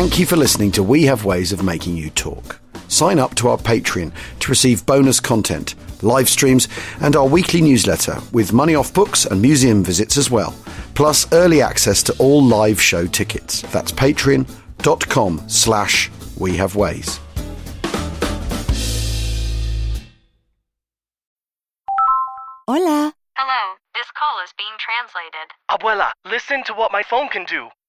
Thank you for listening to We Have Ways of Making You Talk. Sign up to our Patreon to receive bonus content, live streams, and our weekly newsletter with money off books and museum visits as well, plus early access to all live show tickets. That's patreon.com slash we have ways. Hola. Hello, this call is being translated. Abuela, listen to what my phone can do.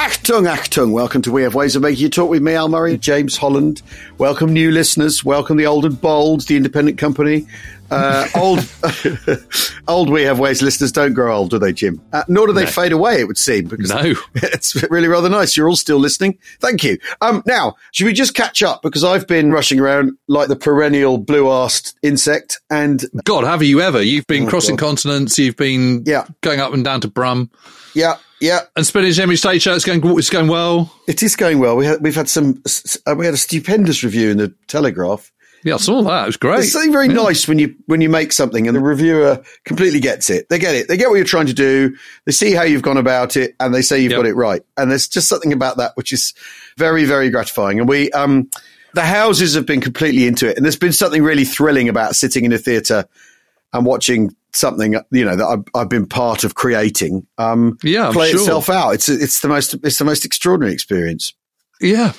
Achtung, Achtung. Welcome to We Have Ways of Making You Talk with me, Al Murray, James Holland. Welcome, new listeners. Welcome, the old and bold, the independent company. Uh, old, old We Have Ways listeners don't grow old, do they, Jim? Uh, nor do they No. fade away, it would seem. Because No. it's really rather nice. You're all still listening. Thank you. Um, now, should we just catch up? Because I've been rushing around like the perennial blue-arsed insect and God, have you ever? You've been Oh, crossing God. continents. You've been Yeah. going up and down to Brum. yeah, yeah, And Spinach Emmy Stage Show, it's going, it's going well. it is going well. We had, we've had some, uh, we had a stupendous review in the Telegraph. Yeah, I saw that. It was great. It's something very Yeah. nice when you when you make something and the reviewer completely gets it. They get it. They get what you're trying to do. They see how you've gone about it, and they say you've Yep. got it right. And there's just something about that which is very very gratifying. And we um the houses have been completely into it, and there's been something really thrilling about sitting in a theatre and watching something you know that I've, I've been part of creating um Yeah, play sure. itself out. It's it's the most it's the most extraordinary experience. Yeah.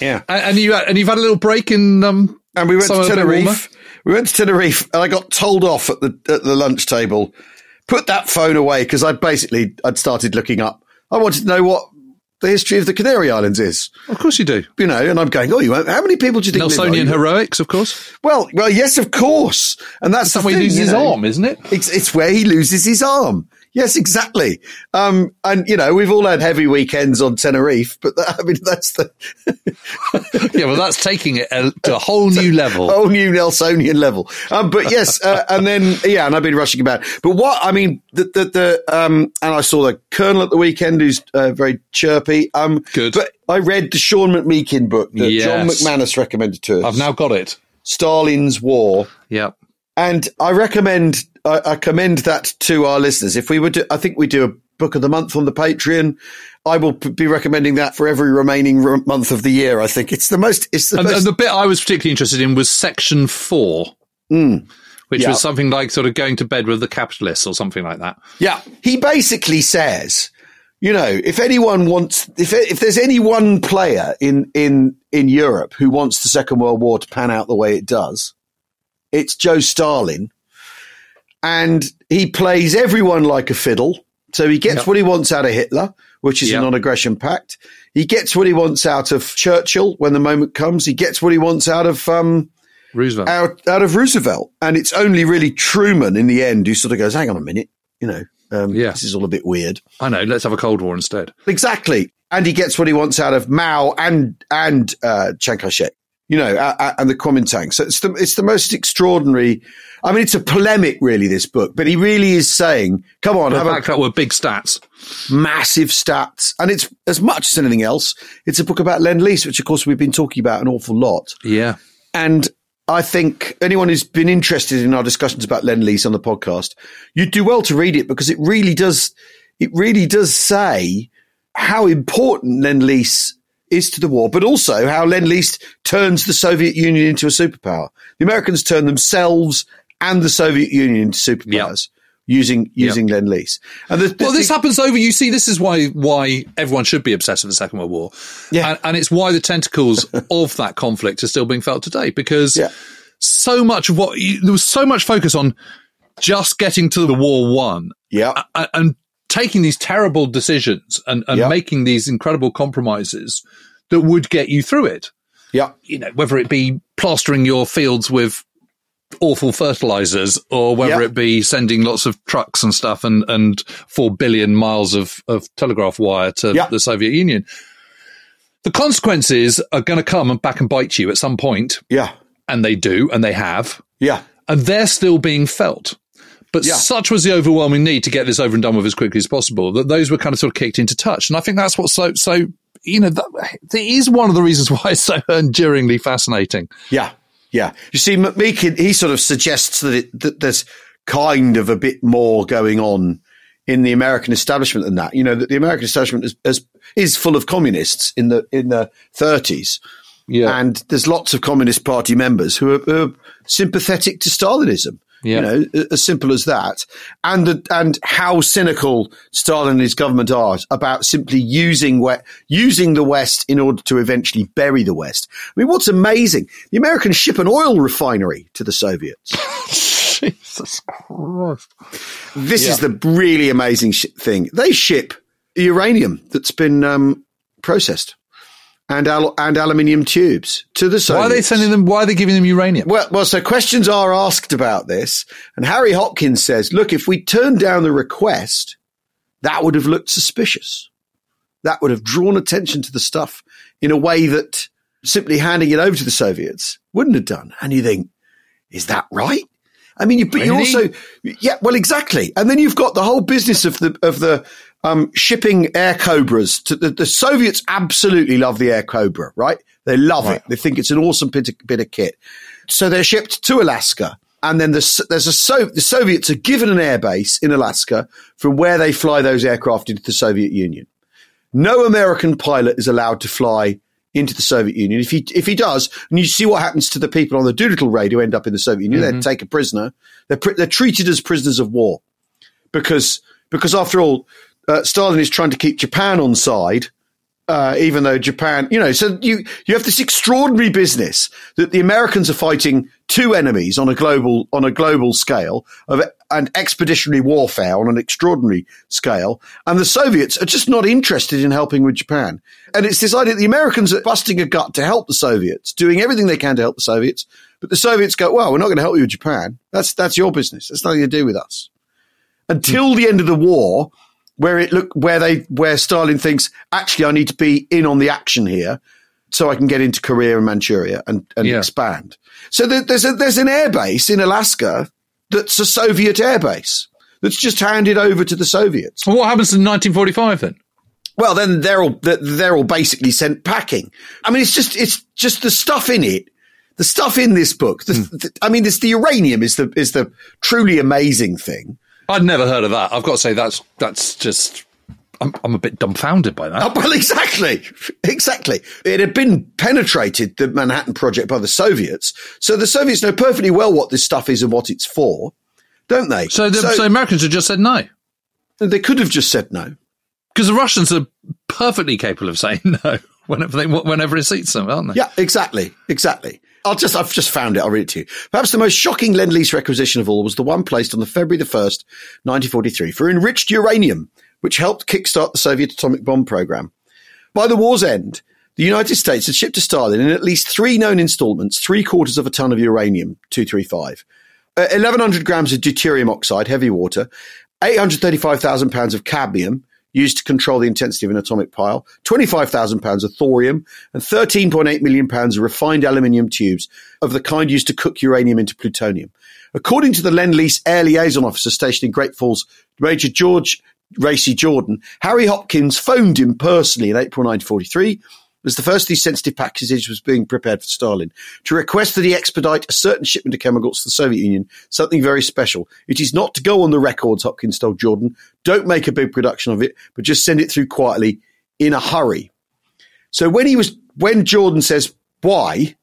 Yeah. And, and you and you've had a little break in um And we went to Tenerife. We went to Tenerife, and I got told off at the at the lunch table. Put that phone away because I basically I'd started looking up. I wanted to know what the history of the Canary Islands is, Of course you do. you know. And I'm going, oh, you won't- how many people do you think? live Nelsonian there?" heroics, of course. Well, well, yes, of course, and that's the where he loses his know. arm, isn't it? It's, it's where he loses his arm. Yes, exactly. Um, and you know, we've all had heavy weekends on Tenerife, but that, I mean, that's the yeah, well, that's taking it a, to a whole new level. A whole new Nelsonian level. Um, but yes, uh, and then yeah, and I've been rushing about. But what I mean, the the, the um, and I saw the Colonel at the weekend, who's uh, very chirpy. Um, Good. But I read the Sean McMeekin book that John McManus recommended to us. I've now got it. Stalin's War. Yeah. And I recommend, I, I commend that to our listeners. If we would, do, I think we do a book of the month on the Patreon. I will p- be recommending that for every remaining r- month of the year. I think it's the most, it's the And, most, and the bit I was particularly interested in was section four, which Mm. Yeah. was something like sort of going to bed with the capitalists or something like that. yeah. He basically says, you know, if anyone wants, if, if there's any one player in, in, in Europe who wants the Second World War to pan out the way it does, it's Joe Stalin. And he plays everyone like a fiddle. So he gets Yep. what he wants out of Hitler, which is Yep. a non-aggression pact. He gets what he wants out of Churchill when the moment comes. He gets what he wants out of um, Roosevelt. out out of Roosevelt, and it's only really Truman in the end who sort of goes, "Hang on a minute, you know, um, Yeah. this is all a bit weird." I know. Let's have a Cold War instead. Exactly, and he gets what he wants out of Mao and and uh, Chiang Kai-shek, you know, and the Kuomintang. So it's the it's the most extraordinary. I mean, it's a polemic, really, this book, but he really is saying, "Come on, The have fact a that were big stats. massive stats," and it's as much as anything else, it's a book about lend lease, which of course we've been talking about an awful lot. Yeah. And I think anyone who's been interested in our discussions about lend lease on the podcast, you'd do well to read it because it really does, it really does say how important lend lease is to the war, but also how lend lease turns the Soviet Union into a superpower. The Americans turn themselves and the Soviet Union into superpowers. Using using lend lease, and the, Well, this the- happens over. You see, this is why why everyone should be obsessed with the Second World War. Yeah. and, and it's why the tentacles of that conflict are still being felt today because Yeah. so much of what you, there was so much focus on just getting to the war one, yeah, and taking these terrible decisions and, and Yeah. making these incredible compromises that would get you through it. Yeah. You know, whether it be plastering your fields with awful fertilizers or whether Yeah. it be sending lots of trucks and stuff and, and four billion miles of, of telegraph wire to Yeah. the Soviet Union. The consequences are going to come and back and bite you at some point, Yeah. and they do, and they have, Yeah. and they're still being felt. But Yeah. such was the overwhelming need to get this over and done with as quickly as possible that those were kind of sort of kicked into touch. And I think that's what's so, so, you know, that, that is one of the reasons why it's so enduringly fascinating. Yeah, yeah. You see, Meekin, he sort of suggests that, it, that there's kind of a bit more going on in the American establishment than that. You know, that the American establishment is, is, is full of communists in the in the 30s, Yeah. and there's lots of Communist Party members who are, who are sympathetic to Stalinism. Yeah. You know, as simple as that, and the, and how cynical Stalin and his government are about simply using we- using the West in order to eventually bury the West. I mean, what's amazing? The Americans ship an oil refinery to the Soviets. Jesus Christ. This is the really amazing sh- thing. They ship uranium that's been um, processed and al- and aluminium tubes to the Soviets. Why are they sending them? Why are they giving them uranium? Well, well, so questions are asked about this, and Harry Hopkins says, "Look, if we turned down the request, that would have looked suspicious. That would have drawn attention to the stuff in a way that simply handing it over to the Soviets wouldn't have done." And you think, is that right? I mean, you, but you also, yeah, well, exactly. And then you've got the whole business of the of the um, shipping Airacobras. To the, the Soviets absolutely love the Airacobra, right? They love it. They think it's an awesome bit of, bit of kit. So they're shipped to Alaska, and then there's there's a so the Soviets are given an air base in Alaska from where they fly those aircraft into the Soviet Union. No American pilot is allowed to fly into the Soviet Union. If he if he does, and you see what happens to the people on the Doolittle raid who end up in the Soviet Union, they take a prisoner. They're pr- they're treated as prisoners of war because because after all, uh, Stalin is trying to keep Japan on side. Uh, even though Japan, you know, so you you have this extraordinary business that the Americans are fighting two enemies on a global on a global scale of and expeditionary warfare on an extraordinary scale, and the Soviets are just not interested in helping with Japan. And it's this idea that the Americans are busting a gut to help the Soviets, doing everything they can to help the Soviets, but the Soviets go, "Well, we're not going to help you with Japan. That's that's your business. That's nothing to do with us." Until the end of the war, where it look where they where Stalin thinks actually I need to be in on the action here, so I can get into Korea and Manchuria and, and Yeah. expand. So there, there's a, there's an airbase in Alaska that's a Soviet airbase that's just handed over to the Soviets. Well, what happens in 1945 then? Well, then they're all they're- all basically sent packing. I mean, it's just it's just the stuff in it. The stuff in this book. The, hmm. the- I mean, it's the uranium is the is the truly amazing thing. I'd never heard of that. I've got to say that's that's just. I'm, I'm a bit dumbfounded by that. Oh, well, exactly, exactly. It had been penetrated the Manhattan Project by the Soviets, so the Soviets know perfectly well what this stuff is and what it's for, don't they? So the, so, Americans have just said no they could have just said no. because the Russians are perfectly capable of saying no whenever they whenever it suits them, aren't they? Yeah, exactly, exactly. I'll just, I've just found it. I'll read it to you. Perhaps the most shocking lend-lease requisition of all was the one placed on the February the 1st, 1943 for enriched uranium, which helped kickstart the Soviet atomic bomb program. By the war's end, the United States had shipped to Stalin in at least three known installments, three quarters of a ton of uranium, 235, uh, 1100 grams of deuterium oxide, heavy water, 835,000 pounds of cadmium, used to control the intensity of an atomic pile, 25,000 pounds of thorium, and 13.8 million pounds of refined aluminium tubes of the kind used to cook uranium into plutonium. According to the Lend-Lease Air Liaison Officer stationed in Great Falls, Major George Racey Jordan, Harry Hopkins phoned him personally in April 1943 as the first of these sensitive packages was being prepared for Stalin to request that he expedite a certain shipment of chemicals to the Soviet Union, something very special. It is not to go on the records, Hopkins told Jordan. Don't make a big production of it, but just send it through quietly in a hurry. So when he was, when Jordan says, why?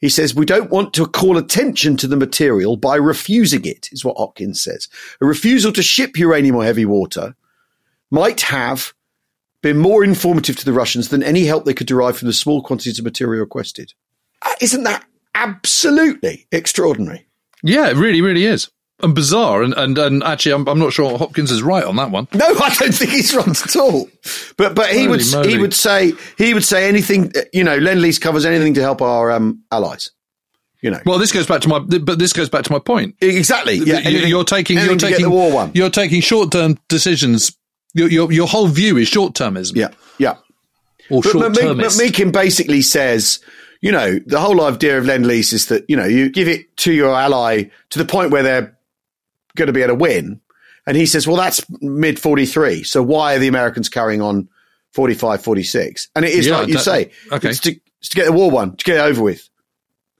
He says, we don't want to call attention to the material by refusing it, is what Hopkins says. A refusal to ship uranium or heavy water might have been more informative to the Russians than any help they could derive from the small quantities of material requested. Uh, Isn't that absolutely extraordinary? Yeah, it really, really is. and bizarre. And, and, and actually, I'm, I'm not sure Hopkins is right on that one. No, I don't think he's wrong at all. But but he Holy would moly. he would say he would say anything. You know, lend lease covers anything to help our um, allies. You know, Well, this goes back to my, but this goes back to my point. exactly. Yeah, anything- you're taking, you're anything to get taking, the war one. you're taking short-term decisions. Your, your, your whole view is short-termism Yeah, yeah. or. Meekin basically says, you know, the whole idea of lend lease is that you know you give it to your ally to the point where they're going to be able to win, and he says, well, that's mid forty three. So why are the Americans carrying on 45, 46? And it is Yeah, like you that- say, okay. it's to, it's to get the war won, to get it over with.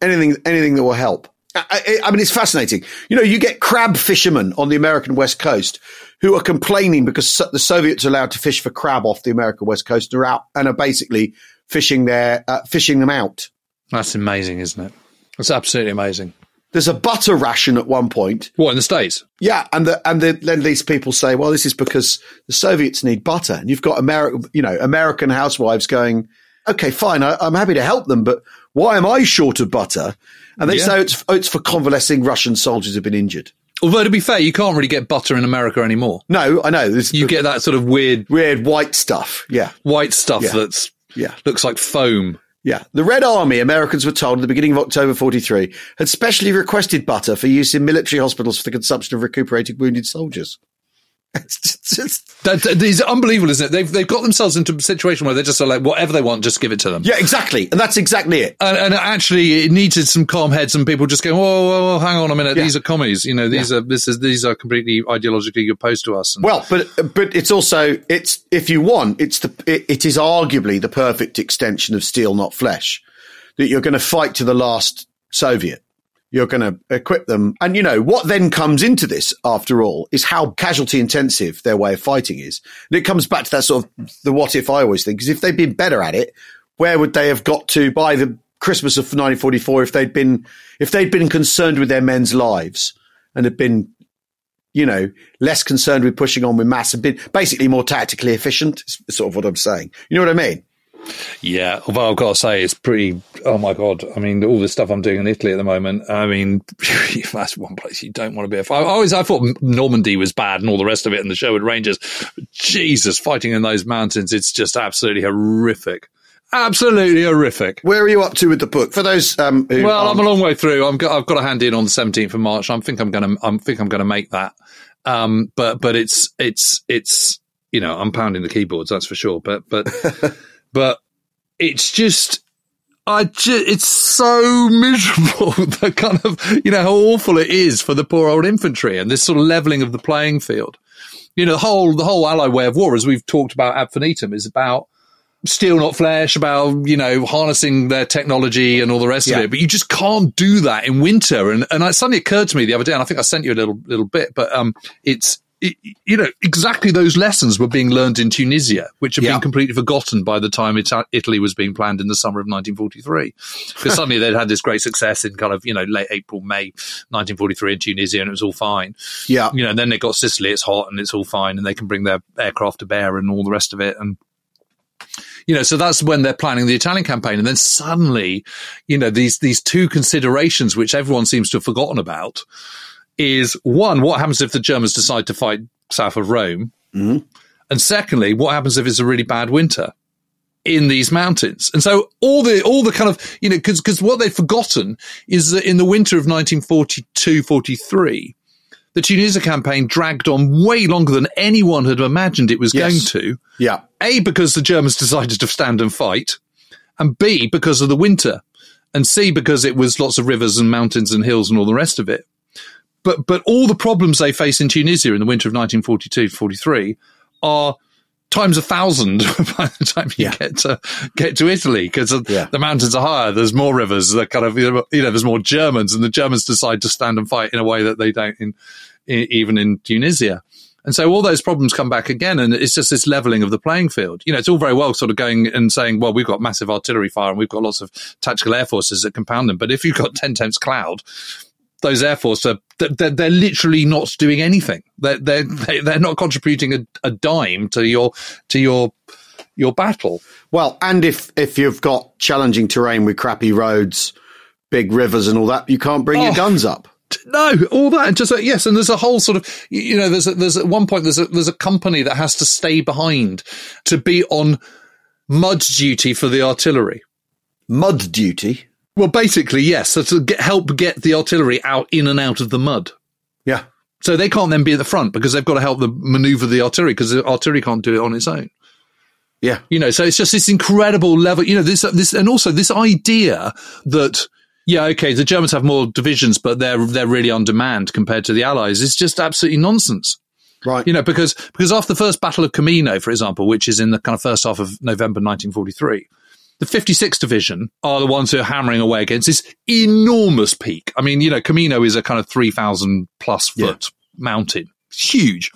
Anything, anything that will help. I, I, I mean, it's fascinating. You know, you get crab fishermen on the American West Coast who are complaining because the Soviets are allowed to fish for crab off the American West Coast and are out and are basically fishing their uh, fishing them out. That's amazing, isn't it? That's absolutely amazing. There's a butter ration at one point. What in the states? Yeah, and the and the lend lease people say, well, this is because the Soviets need butter, and you've got American, you know, American housewives going, okay, fine, I, I'm happy to help them, but why am I short of butter? And they Yeah. say it's it's for convalescing Russian soldiers who've been injured. Although to be fair, you can't really get butter in America anymore. No, I know. This You get that sort of weird weird white stuff. Yeah, white stuff Yeah. that's yeah. looks like foam. Yeah. The Red Army, Americans were told at the beginning of October 43, had specially requested butter for use in military hospitals for the consumption of recuperating wounded soldiers. It's just, just- That, that is unbelievable, isn't it? They've they've got themselves into a situation where they're just like whatever they want, just give it to them. yeah, exactly. And that's exactly it. And, and actually, it needed some calm heads and people just going, "Whoa, whoa, whoa hang on a minute! Yeah. These are commies. You know, these are this is these are completely ideologically opposed to us." And, Well, but but it's also it's if you want, it's the it, it is arguably the perfect extension of steel, not flesh. That you're going to fight to the last Soviet. You're going to equip them, and you know what then comes into this. After all, is how casualty intensive their way of fighting is, and it comes back to that sort of the what if I always think. Because if they'd been better at it, where would they have got to by the Christmas of 1944 if they'd been if they'd been concerned with their men's lives and had been you know, less concerned with pushing on with mass and been basically more tactically efficient. Is sort of what I'm saying. You know what I mean? Yeah, although I've got to say, it's pretty. Oh my god! I mean, all the stuff I'm doing in Italy at the moment. I mean, that's one place you don't want to be. I always I thought Normandy was bad and all the rest of it, and the Sherwood Rangers. Jesus, fighting in those mountains, it's just absolutely horrific. Absolutely horrific. Where are you up to with the book? For those um, who Well, I'm a long way through. I'm go- I've got a hand in on the 17th of March. I think I'm going to. I think I'm going to make that. Um, but but it's it's it's you know I'm pounding the keyboards. That's for sure. But but but it's just. I ju- it's so miserable the kind of you know how awful it is for the poor old infantry and this sort of leveling of the playing field. You know the whole the whole Allied way of war, as we've talked about ad infinitum, is about steel not flesh about you know harnessing their technology and all the rest Yeah. of it but you just can't do that in winter and and it suddenly occurred to me the other day and i think i sent you a little little bit but um it's it, you know exactly those lessons were being learned in tunisia which had Yeah. been completely forgotten by the time Ita- italy was being planned in the summer of 1943 because suddenly they'd had this great success in kind of you know late april may 1943 in tunisia and it was all fine yeah, you know, then they got Sicily, it's hot and it's all fine and they can bring their aircraft to bear and all the rest of it. And, you know, so that's when they're planning the Italian campaign. And then suddenly, you know, these, these two considerations, which everyone seems to have forgotten about is one, what happens if the Germans decide to fight south of Rome? Mm-hmm. And secondly, what happens if it's a really bad winter? in these mountains. And so all the, all the kind of, you know, cause, cause what they've forgotten is that in the winter of 1942, 43, the Tunisia campaign dragged on way longer than anyone had imagined it was Yes. going to. yeah, A, because the Germans decided to stand and fight, and B, because of the winter, and C, because it was lots of rivers and mountains and hills and all the rest of it. But, but all the problems they face in Tunisia in the winter of 1942 43 are times a thousand by the time you Yeah. get to get to Italy because Yeah. the mountains are higher. There's more rivers. The kind of you know, there's more Germans, and the Germans decide to stand and fight in a way that they don't in, in even in Tunisia. And so all those problems come back again, and it's just this leveling of the playing field. You know, it's all very well sort of going and saying, well, we've got massive artillery fire and we've got lots of tactical air forces that compound them. But if you've got 10 times cloud, those air force are they're, they're literally not doing anything. They're they're they- they're not contributing a, a dime to your to your your battle. Well, and if if you've got challenging terrain with crappy roads, big rivers, and all that, you can't bring your Oh. guns up. No, all that and just uh, yes, and there's a whole sort of you you know there's a, there's at one point there's a there's a company that has to stay behind to be on mud duty for the artillery. Mud duty. Well, basically, yes, so to get, help get the artillery out in and out of the mud. Yeah. So they can't then be at the front because they've got to help them maneuver the artillery because the artillery can't do it on its own. Yeah. You know, so it's just this incredible level, you know, this, this, and also this idea that, yeah, okay, the Germans have more divisions, but they're, they're really on demand compared to the Allies It's just absolutely nonsense. Right. You know, because, because after the first Battle of Camino, for example, which is in the kind of first half of November 1943, the 56th Division are the ones who are hammering away against this enormous peak. I mean, you know, Camino is a kind of 3,000 plus foot mountain. It's huge.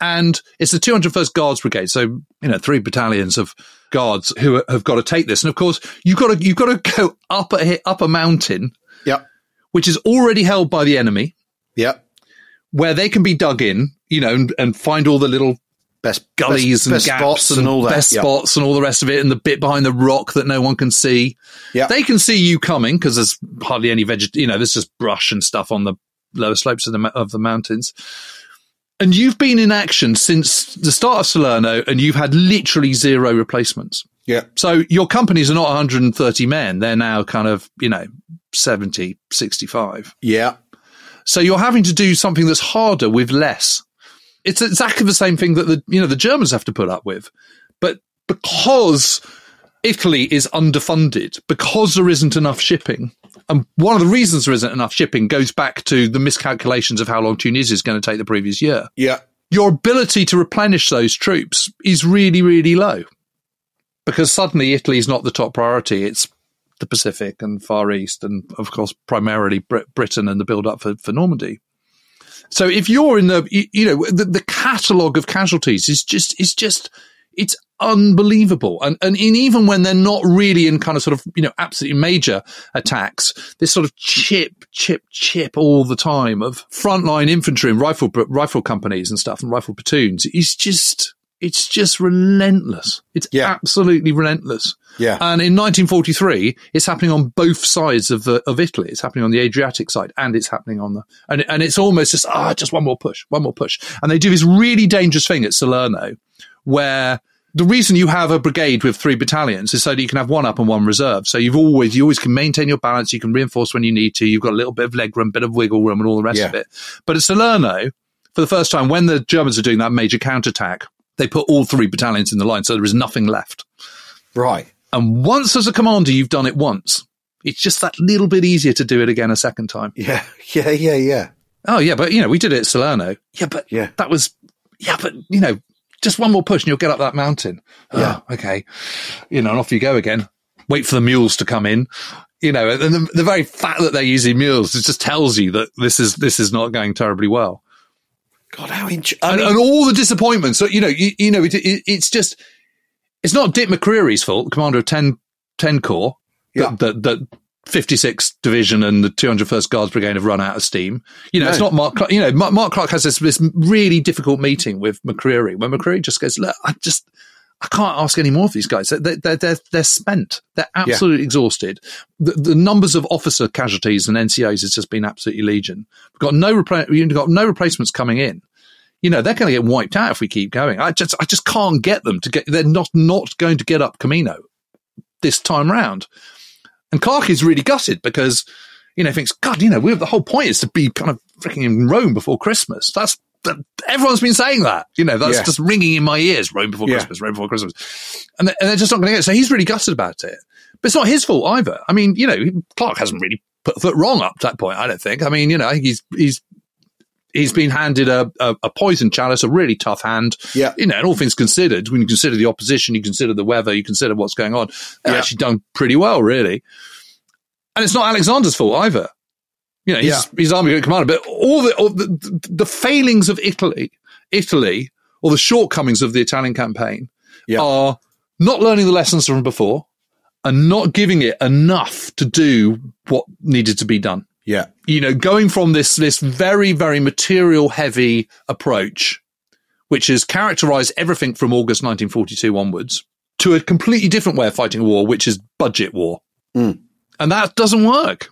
And it's the 201st Guards Brigade. So, you know, three battalions of guards who are- have got to take this. And of course, you've got to, you've got to go up a, up a mountain, Yeah. which is already held by the enemy, Yeah. where they can be dug in, you know, and, and find all the little Best gullies best, and best gaps spots and, all that. best yeah. spots and all the rest of it, and the bit behind the rock that no one can see. Yeah. They can see you coming because there's hardly any veget. You know, there's just brush and stuff on the lower slopes of the of the mountains. And you've been in action since the start of Salerno, and you've had literally zero replacements. Yeah. So your companies are not 130 men; they're now kind of you know 70, 65. Yeah. So you're having to do something that's harder with less. It's exactly the same thing that the you know the Germans have to put up with, but because Italy is underfunded, because there isn't enough shipping, and one of the reasons there isn't enough shipping goes back to the miscalculations of how long Tunisia is going to take the previous year. Yeah. Your ability to replenish those troops is really, really low because suddenly Italy is not the top priority. It's the Pacific and Far East, and of course, primarily Brit- Britain and the build up for, for Normandy. So if you're in the, you, you know, the, the catalogue of casualties is just, is just, it's unbelievable. And, and in, even when they're not really in kind of sort of, you know, absolutely major attacks, this sort of chip, chip, chip all the time of frontline infantry and rifle, rifle companies and stuff and rifle platoons is just, it's just relentless. It's Yeah. absolutely relentless. Yeah. And in 1943, it's happening on both sides of the, of Italy. It's happening on the Adriatic side and it's happening on the, and, and it's almost just, ah, just one more push, one more push. And they do this really dangerous thing at Salerno where the reason you have a brigade with three battalions is so that you can have one up and one reserve. So you've always, you always can maintain your balance. You can reinforce when you need to. You've got a little bit of leg room, a bit of wiggle room and all the rest Yeah. of it. But at Salerno, for the first time, when the Germans are doing that major counterattack, they put all three battalions in the line. So there is nothing left. Right. And once as a commander, you've done it once. It's just that little bit easier to do it again a second time. Yeah. Yeah. Yeah. Yeah. Oh yeah, but you know, we did it at Salerno. Yeah, but Yeah. that was, yeah, but you know, just one more push and you'll get up that mountain. Oh, yeah. Oh, okay. You know, and off you go again. Wait for the mules to come in. You know, and the, the very fact that they're using mules, it just tells you that this is, this is not going terribly well. God, how interesting. I and, mean, and all the disappointments. So, you know, you, you know, it, it, it's just, it's not Dick McCreery's fault, commander of 10, 10 Corps, Yeah. that, that, that 56th Division and the 201st Guards Brigade have run out of steam. You know, it's not Mark, Clark, you know, Mark, Mark Clark has this, this really difficult meeting with McCreery when McCreery just goes, look, I just, I can't ask any more of these guys. They're, they're, they're, they're spent. They're absolutely exhausted. The, the numbers of officer casualties and NCOs has just been absolutely legion. We've got no, repla- we've got no replacements coming in you know, they're going to get wiped out if we keep going. I just, I just can't get them to get, they're not, not going to get up Camino this time round. And Clark is really gutted because, you know, thinks, God, you know, we the whole point is to be kind of freaking in Rome before Christmas. That's, that, everyone's been saying that, you know, that's Yeah. just ringing in my ears, Rome before Yeah. Christmas, Rome before Christmas. And they're, and they're just not going to get it. So he's really gutted about it. But it's not his fault either. I mean, you know, Clark hasn't really put a foot wrong up to that point, I don't think. I mean, you know, I think he's, he's, he's been handed a, a, a poison chalice, a really tough hand. Yeah. You know, and all things considered, when you consider the opposition, you consider the weather, you consider what's going on, they've Yeah. actually done pretty well, really. And it's not Alexander's fault either. You know, he's, Yeah. he's army commander, but all the, all the, the, the failings of Italy, Italy, or the shortcomings of the Italian campaign Yeah. are not learning the lessons from before and not giving it enough to do what needed to be done yeah. you know, going from this, this very, very material heavy approach, which has characterized everything from August 1942 onwards to a completely different way of fighting a war, which is budget war. Mm. And that doesn't work.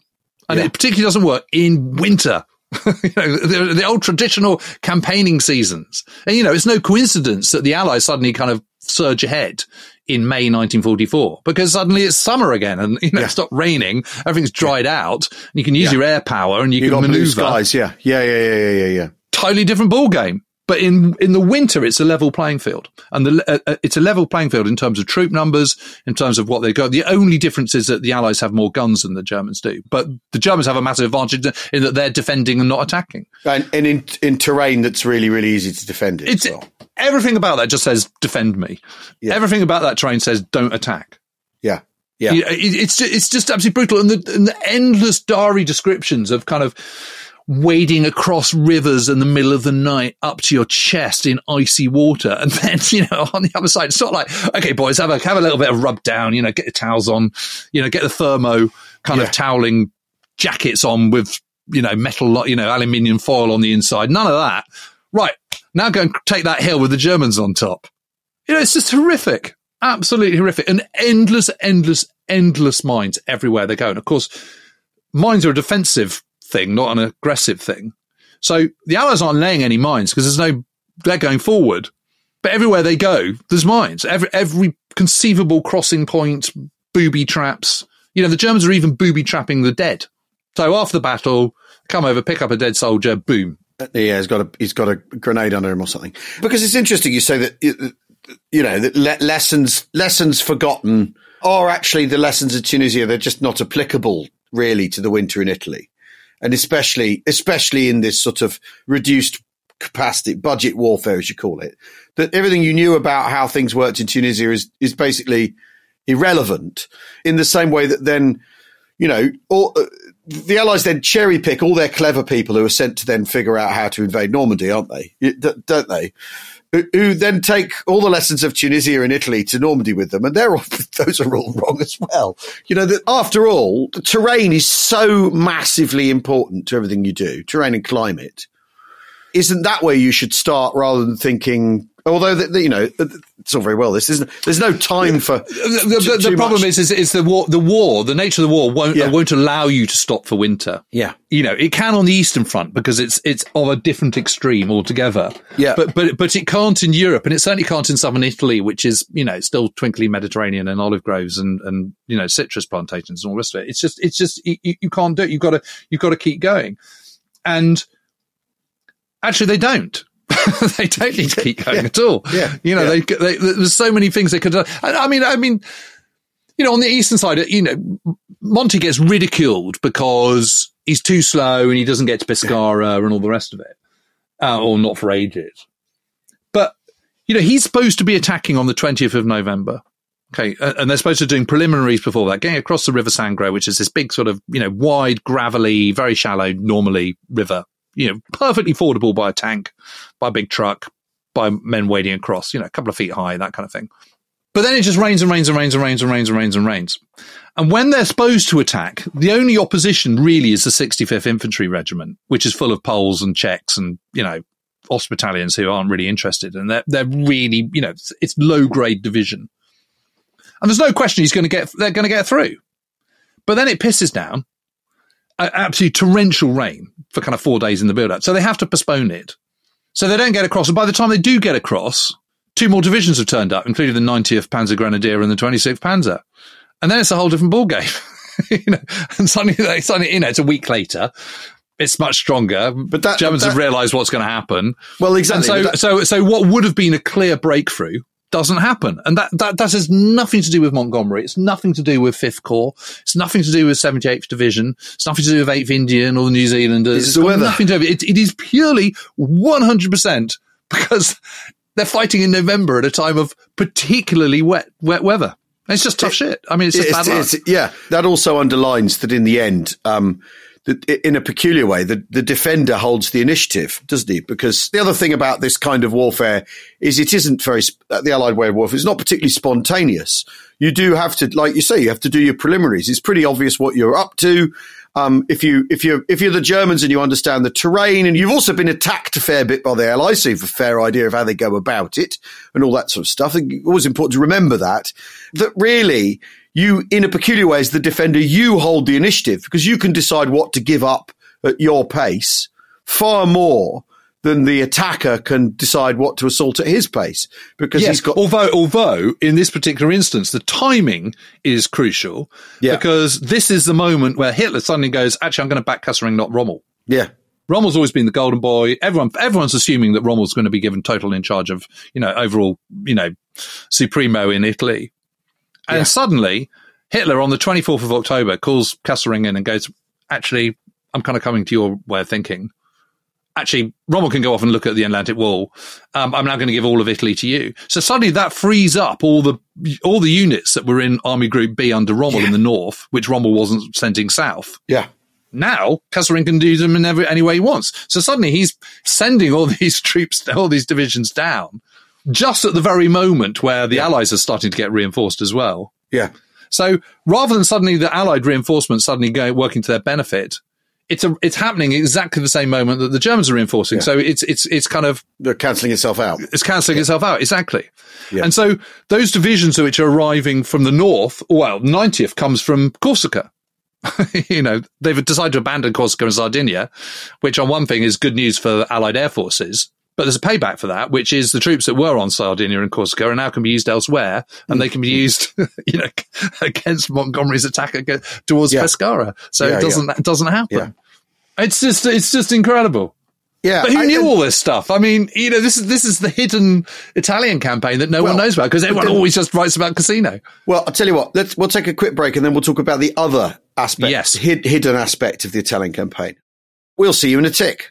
And Yeah. it particularly doesn't work in winter. you know, the, the old traditional campaigning seasons. And, you know, it's no coincidence that the Allies suddenly kind of surge ahead in May 1944 because suddenly it's summer again and, you know, Yeah. it's not raining. Everything's dried out and you can use Yeah. your air power and you, You can got blue maneuver. skies, yeah, yeah, yeah, yeah, yeah, yeah. Totally different ball game. But in, in the winter, it's a level playing field, and the, uh, uh, it's a level playing field in terms of troop numbers, in terms of what they got. The only difference is that the Allies have more guns than the Germans do, but the Germans have a massive advantage in that they're defending and not attacking. And, and in in terrain that's really really easy to defend it. It's well. everything about that just says defend me. Yeah. Everything about that terrain says don't attack. Yeah, yeah. It's it's just absolutely brutal, and the, and the endless diary descriptions of kind of wading across rivers in the middle of the night up to your chest in icy water, and then you know on the other side, it's not like okay, boys, have a have a little bit of rub down, you know, get your towels on, you know, get the thermo kind Yeah. of toweling jackets on with you know metal, you know, aluminium foil on the inside. None of that. Right now, go and take that hill with the Germans on top. You know, it's just horrific. Absolutely horrific. And endless, endless, endless mines everywhere they go. And of course, mines are a defensive thing, not an aggressive thing. So the Allies aren't laying any mines because there's no, they're going forward. But everywhere they go, there's mines. Every, every conceivable crossing point, booby traps. You know, the Germans are even booby trapping the dead. So after the battle, come over, pick up a dead soldier, boom. Yeah, he's got a he's got a grenade under him or something. Because it's interesting. You say that you know that le- lessons lessons forgotten are actually the lessons of Tunisia. They're just not applicable really to the winter in Italy, and especially especially in this sort of reduced capacity budget warfare, as you call it. That everything you knew about how things worked in Tunisia is is basically irrelevant. In the same way that then you know, all, uh, the Allies then cherry pick all their clever people who are sent to then figure out how to invade Normandy, aren't they? Don't they? Who, then take all the lessons of Tunisia and Italy to Normandy with them, and they're all, those are all wrong as well. You know, that after all, the terrain is so massively important to everything you do, terrain and climate. Isn't that where you should start rather than thinking? Although the, the- you know it's all very well. This isn't. There's no time for The, the, the problem much. is, is, is the war, the war, the nature of the war won't, Yeah. won't allow you to stop for winter. yeah. you know, it can on the Eastern Front because it's it's of a different extreme altogether. Yeah. But but but it can't in Europe, and it certainly can't in southern Italy, which is you know still twinkly Mediterranean and olive groves and and you know citrus plantations and all the rest of it. It's just it's just you, you you can't do it. You've got to you've got to keep going, and actually they don't. they don't need to keep going Yeah. at all. Yeah. You know, Yeah. they, they there's so many things they could do. I, I mean, I mean, you know, on the eastern side, you know, Monty gets ridiculed because he's too slow and he doesn't get to Pescara and all the rest of it, uh, or not for ages. But you know, he's supposed to be attacking on the twentieth of November. Okay, uh, and they're supposed to be doing preliminaries before that, getting across the River Sangro, which is this big sort of you know wide, gravelly, very shallow, normally river. You know, perfectly fordable by a tank, by a big truck, by men wading across. You know, a couple of feet high, that kind of thing. But then it just rains and rains and rains and rains and rains and rains and rains. And when they're supposed to attack, the only opposition really is the 65th Infantry Regiment, which is full of Poles and Czechs and, you know, Hospitalians who aren't really interested. And they're, they're really, you know, it's, it's low grade division. And there's no question he's going to get, they're going to get through. But then it pisses down, a- absolute torrential rain for kind of four days in the build up. So they have to postpone it. So they don't get across. And by the time they do get across, two more divisions have turned up, including the 90th Panzer Grenadier and the 26th Panzer. And then it's a whole different ballgame. you know, and suddenly, they- suddenly, you know, it's a week later. It's much stronger. But that- Germans that- have realised what's going to happen. Well, And exactly. so, that- so, so what would have been a clear breakthrough doesn't happen. And that, that, that has nothing to do with Montgomery. It's nothing to do with 5th Corps. It's nothing to do with 78th Division. It's nothing to do with 8th Indian or the New Zealanders. It's the weather. nothing to do with it. It is purely 100% because they're fighting in November at a time of particularly wet, wet weather. And it's just tough shit. I mean, it's just bad luck. it's- yeah, that also underlines that in the end, um, in a peculiar way, the, the defender holds the initiative, doesn't he? Because the other thing about this kind of warfare is it isn't very, uh, the Allied way of warfare, it's not particularly spontaneous. You do have to, like you say, you have to do your preliminaries. It's pretty obvious what you're up to. Um, if you if you if you're the Germans and you understand the terrain, and you've also been attacked a fair bit by the Allies, so you've a fair idea of how they go about it and all that sort of stuff. It's always important to remember that that really you, in a peculiar way, as the defender, you hold the initiative because you can decide what to give up at your pace far more than the attacker can decide what to assault at his pace because yes, he's got although although in this particular instance the timing is crucial Yeah. because this is the moment where Hitler suddenly goes, actually, I'm going to back Kesselring, not Rommel. yeah Rommel's always been the golden boy. Everyone, everyone's assuming that Rommel's going to be given total in charge of, you know, overall, you know, supremo in Italy. And Yeah. suddenly, Hitler on the 24th of October calls Kesselring in and goes, actually, I'm kind of coming to your way of thinking. Actually, Rommel can go off and look at the Atlantic Wall. Um, I'm now going to give all of Italy to you. So suddenly that frees up all the all the units that were in Army Group B under Rommel in the north, which Rommel wasn't sending south yeah now Kesselring can do them in every, any way he wants. So suddenly he's sending all these troops, all these divisions down just at the very moment where the Allies are starting to get reinforced as well. yeah So rather than suddenly the Allied reinforcements suddenly going working to their benefit, it's a, it's happening exactly the same moment that the Germans are reinforcing. So it's, it's, it's kind of, they're cancelling itself out it's cancelling itself out. Exactly. Yeah. And so those divisions which are arriving from the north, well, 90th comes from Corsica. you know, they've decided to abandon Corsica and Sardinia, which on one thing is good news for Allied air forces. But there's a payback for that, which is the troops that were on Sardinia and Corsica are now can be used elsewhere, and they can be mm-hmm. used, you know, against Montgomery's attack against, towards Yeah. Pescara. So Yeah, it doesn't it doesn't happen. Yeah. It's just it's just incredible. yeah But who I- knew all this stuff? I mean, you know, this is this is the hidden Italian campaign that no one knows about because everyone then- always just writes about Cassino. Well, I'll tell you what. Let's we'll take a quick break and then we'll talk about the other aspect, Yes. hid, hidden aspect of the Italian campaign. We'll see you in a tick.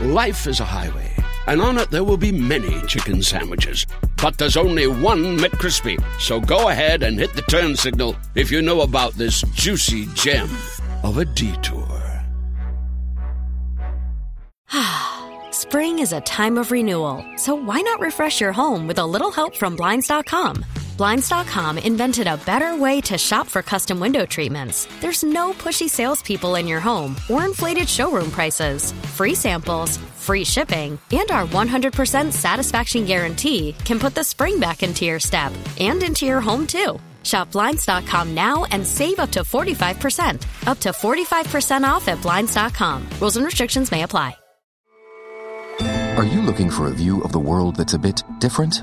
Life is a highway, and on it there will be many chicken sandwiches. But there's only one McCrispy. So go ahead and hit the turn signal if you know about this juicy gem of a detour. Spring is a time of renewal, so why not refresh your home with a little help from Blinds.com? Blinds.com invented a better way to shop for custom window treatments. There's no pushy salespeople in your home or inflated showroom prices. Free samples, free shipping, and our 100% satisfaction guarantee can put the spring back into your step and into your home too. Shop Blinds.com now and save up to 45%. Up to 45% off at Blinds.com. Rules and restrictions may apply. Are you looking for a view of the world that's a bit different?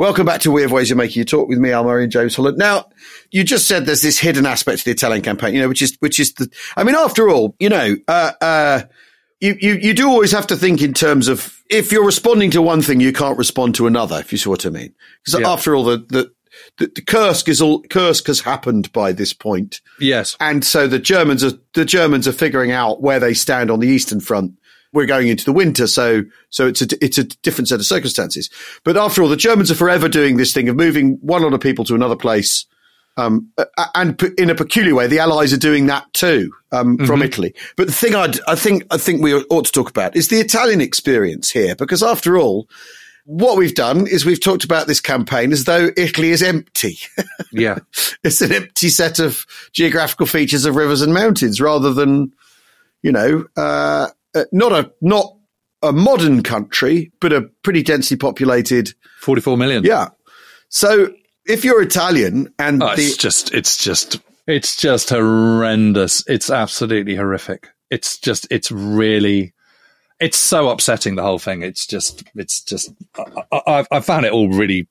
Welcome back to Weird Ways of Making You Talk with me, Al Murray and James Holland. Now, you just said there's this hidden aspect to the Italian campaign, you know, which is, which is the, I mean, after all, you know, uh, uh, you, you, you do always have to think in terms of if you're responding to one thing, you can't respond to another, if you see what I mean. Because Yeah. after all, the, the, the, the Kursk is all, Kursk has happened by this point. Yes. And so the Germans are the Germans are figuring out where they stand on the eastern front. We're going into the winter, so so it's a it's a different set of circumstances. But after all, the Germans are forever doing this thing of moving one lot of people to another place, um, and in a peculiar way, the Allies are doing that too um, from Italy. But the thing I'd, I think I think we ought to talk about is the Italian experience here, because after all. What we've done is we've talked about this campaign as though Italy is empty. Yeah. it's an empty set of geographical features of rivers and mountains rather than, you know, uh, uh, not a, not a modern country, but a pretty densely populated. 44 million. Yeah. So if you're Italian and Oh, the, it's just, it's just, it's just horrendous. It's absolutely horrific. It's just, it's really, it's so upsetting. The whole thing. It's just, it's just. I, I, I found it all really,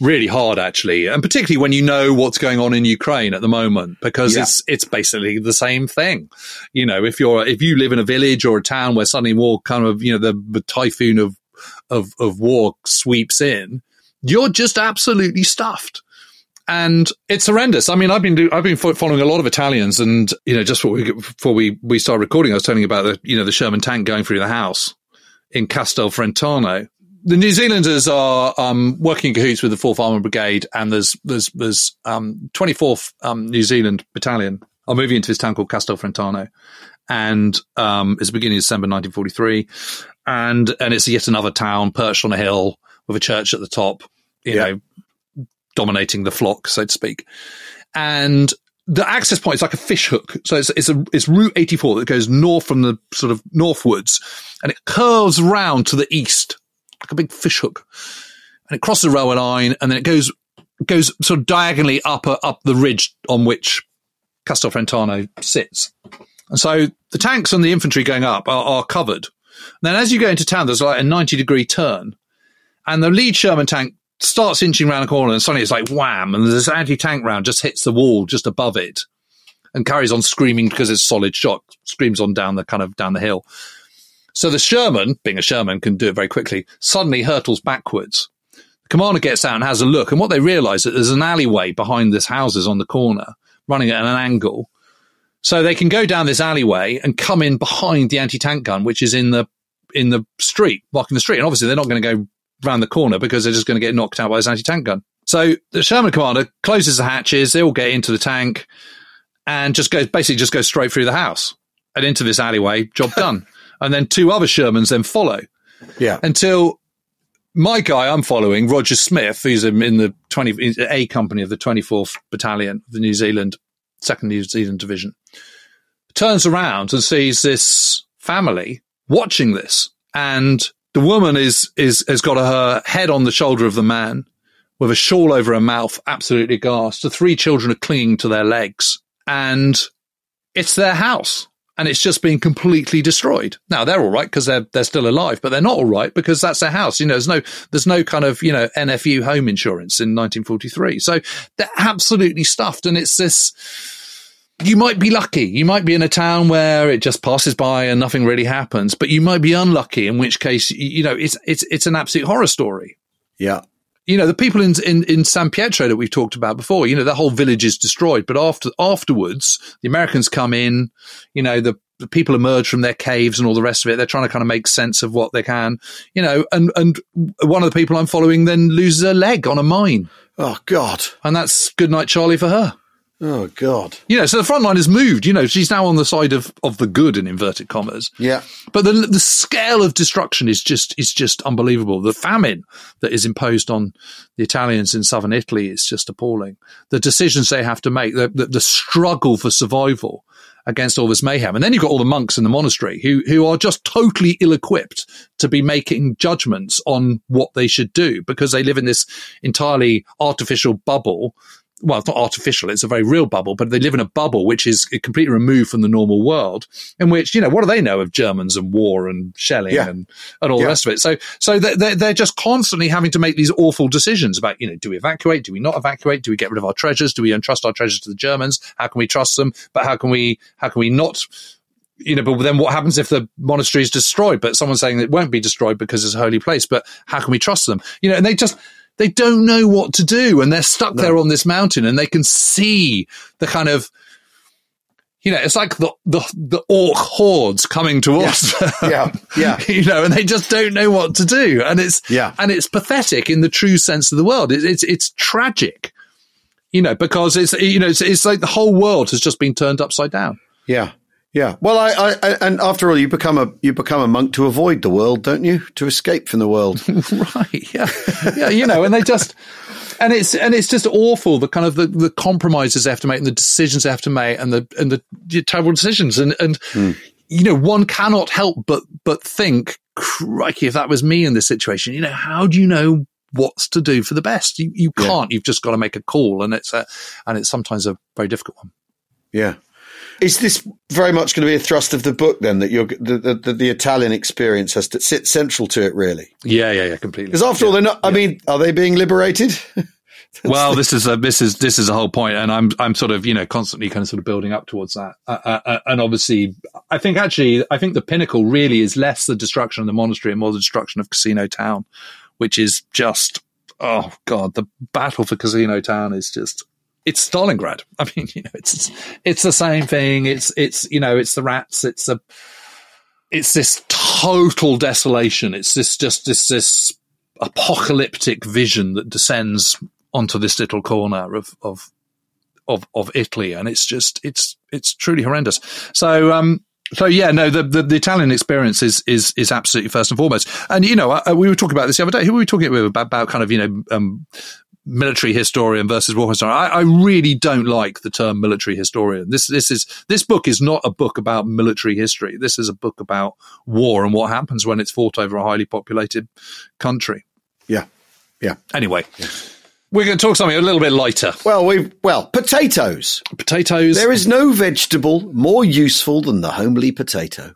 really hard actually, and particularly when you know what's going on in Ukraine at the moment, because Yeah. it's it's basically the same thing. You know, if you're if you live in a village or a town where suddenly war kind of you know the, the typhoon of of of war sweeps in, you're just absolutely stuffed and it's horrendous. I mean, I've been do, I've been following a lot of Italians, and you know, just before we before we we started recording, I was telling you about the you know the Sherman tank going through the house in Castel Frentano. The New Zealanders are um, working in cahoots with the Fourth Armored Brigade, and there's there's there's um, 24th um, New Zealand Battalion are moving into this town called Castel Frentano, and um, it's the beginning of December 1943, and and it's yet another town perched on a hill with a church at the top, you Yeah. know, dominating the flock, so to speak. And the access point is like a fish hook. So it's, it's a, it's Route 84 that goes north from the sort of northwards and it curves round to the east, like a big fish hook. And it crosses the railway line and then it goes, goes sort of diagonally up, uh, up the ridge on which Castel Frentano sits. And so the tanks and the infantry going up are, are covered. And then as you go into town, there's like a 90 degree turn and the lead Sherman tank starts inching around a corner and suddenly it's like wham and this anti-tank round just hits the wall just above it and carries on screaming because it's solid shot screams on down the kind of down the hill so the sherman being a sherman can do it very quickly suddenly hurtles backwards the commander gets out and has a look and what they realize is that there's an alleyway behind this houses on the corner running at an angle so they can go down this alleyway and come in behind the anti-tank gun which is in the in the street blocking the street and obviously they're not going to go round the corner because they're just going to get knocked out by this anti-tank gun. So the Sherman commander closes the hatches. They all get into the tank and just goes basically just goes straight through the house and into this alleyway. Job done. And then two other Shermans then follow yeah, until my guy I'm following, Roger Smith, who's in the 20 A company of the 24th Battalion of the New Zealand Second New Zealand Division, turns around and sees this family watching this, and the woman is is has got her head on the shoulder of the man with a shawl over her mouth, absolutely aghast. The three children are clinging to their legs, and it's their house. And it's just been completely destroyed. Now they're all right because they're they're still alive, but they're not all right because that's their house. You know, there's no there's no kind of you know NFU home insurance in 1943, so they're absolutely stuffed. And it's this you might be lucky. You might be in a town where it just passes by and nothing really happens, but you might be unlucky, in which case, you know, it's, it's, it's an absolute horror story. yeah, You know, the people in, in, in San Pietro that we've talked about before, you know, the whole village is destroyed, but after, afterwards, the Americans come in, you know, the, the people emerge from their caves and all the rest of it. They're trying to kind of make sense of what they can, you know, and, and one of the people I'm following then loses a leg on a mine. Oh God, And that's good night, Charlie, for her. Oh God, You know, so the front line has moved. You know, she's now on the side of, of the good in inverted commas. yeah, But the the scale of destruction is just is just unbelievable. The famine that is imposed on the Italians in southern Italy is just appalling. The decisions they have to make, the the, the struggle for survival against all this mayhem, and then you've got all the monks in the monastery who who are just totally ill equipped to be making judgments on what they should do because they live in this entirely artificial bubble well, it's not artificial, it's a very real bubble, but they live in a bubble which is completely removed from the normal world, in which, you know, what do they know of Germans and war and shelling Yeah. and, and all the rest of it? So, so they're, they're, they're just constantly having to make these awful decisions about, you know, do we evacuate? Do we not evacuate? Do we get rid of our treasures? Do we entrust our treasures to the Germans? How can we trust them? But how can we, how can we not you know, but then what happens if the monastery is destroyed? But someone's saying it won't be destroyed because it's a holy place. But how can we trust them? You know, and they just they don't know what to do, and they're stuck there on this mountain, and they can see the kind of. You know, it's like the, the, the orc hordes coming towards them. yeah, yeah. you know, and they just don't know what to do. And it's, Yeah. and it's pathetic in the true sense of the word. It, it's, it's tragic, you know, because it's, you know, it's, it's like the whole world has just been turned upside down. Yeah. Yeah. Well, I, I, and after all, you become a, you become a monk to avoid the world, don't you? To escape from the world. right yeah yeah you know and they just and it's and it's just awful the kind of the, the compromises they have to make and the decisions they have to make and the and the terrible decisions and and hmm. you know one cannot help but but think crikey if that was me in this situation you know how do you know what's to do for the best. You, you Yeah. can't. You've just got to make a call, and it's a and it's sometimes a very difficult one. Yeah. Is this very much going to be a thrust of the book then that you're the the, the, the Italian experience has to sit central to it really? Yeah, yeah, yeah, completely. Because after all, they're not. I mean, are they being liberated? well, this is a this is this is a whole point, and I'm I'm sort of you know constantly kind of sort of building up towards that, uh, uh, uh, and obviously, I think actually, I think the pinnacle really is less the destruction of the monastery and more the destruction of Cassino Town, which is just oh god, the battle for Cassino Town is just it's Stalingrad. I mean, you know, it's it's the same thing. It's it's you know, it's the rats. It's a it's this total desolation. It's this just this this apocalyptic vision that descends onto this little corner of of of of Italy, and it's just it's it's truly horrendous. So um. So yeah, no, the, the, the Italian experience is, is, is absolutely first and foremost. And, you know, uh, we were talking about this the other day. Who were we talking about, about kind of, you know, um, military historian versus war historian. I, I really don't like the term military historian. This this is this book is not a book about military history. This is a book about war and what happens when it's fought over a highly populated country. Yeah, yeah. Anyway, we're going to talk something a little bit lighter. Well, we well potatoes. Potatoes. There is no vegetable more useful than the homely potato.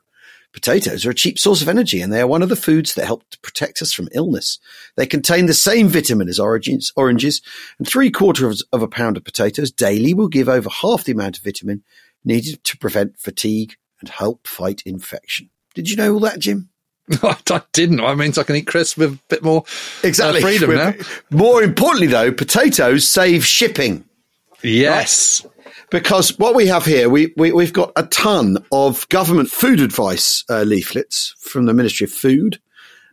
Potatoes are a cheap source of energy and they are one of the foods that help to protect us from illness. They contain the same vitamin as oranges, oranges and three quarters of a pound of potatoes daily will give over half the amount of vitamin needed to prevent fatigue and help fight infection. Did you know all that, Jim? I didn't. I mean, I can eat crisps with a bit more Exactly. uh, freedom now. More importantly, though, potatoes save shipping. Yes. Because what we have here, we, we, we've got a ton of government food advice uh, leaflets from the Ministry of Food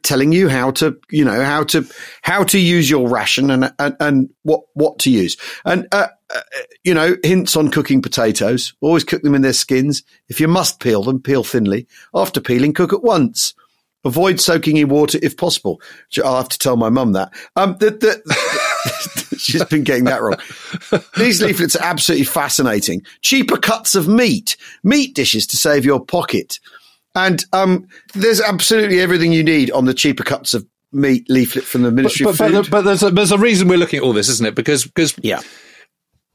telling you how to, you know, how to, how to use your ration and, and, and what, what to use. And, uh, uh, you know, hints on cooking potatoes. Always cook them in their skins. If you must peel them, peel thinly. After peeling, cook at once. Avoid soaking in water if possible. I'll have to tell my mum that. Um, the, the, she's been getting that wrong. These leaflets are absolutely fascinating. Cheaper cuts of meat, meat dishes to save your pocket. And um, there's absolutely everything you need on the cheaper cuts of meat leaflet from the Ministry but, of but, Food. but, but there's a, there's a reason we're looking at all this, isn't it? Because because yeah,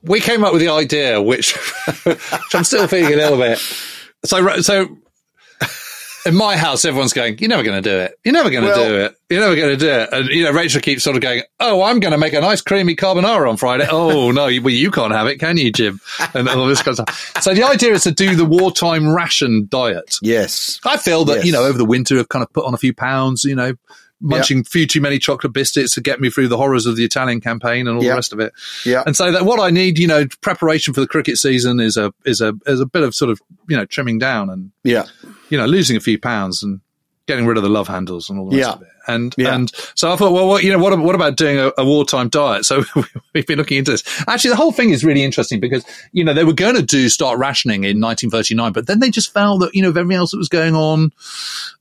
we came up with the idea, which, which I'm still feeling a little bit. So so in my house, everyone's going, "You're never going to do it. You're never going to Well- do it. You're never going to do it." And you know, Rachel keeps sort of going, "Oh, I'm going to make a nice creamy carbonara on Friday." oh no, you- well, you can't have it, can you, Jim? And all this kind of stuff. So the idea is to do the wartime ration diet. yes. I feel that, Yes. you know, over the winter I've kind of put on a few pounds, you know, munching a few too many chocolate biscuits to get me through the horrors of the Italian campaign and all Yeah. the rest of it. Yeah. And so that what I need, you know, preparation for the cricket season is a, is a, is a bit of sort of, you know, trimming down and, Yeah. you know, losing a few pounds and getting rid of the love handles and all the rest Yeah. of it. And, Yeah. and so I thought, well, what, you know, what, what about doing a, a wartime diet? So we've been looking into this. Actually, the whole thing is really interesting because, you know, they were going to do start rationing in 1939, but then they just felt that, you know, everything else that was going on,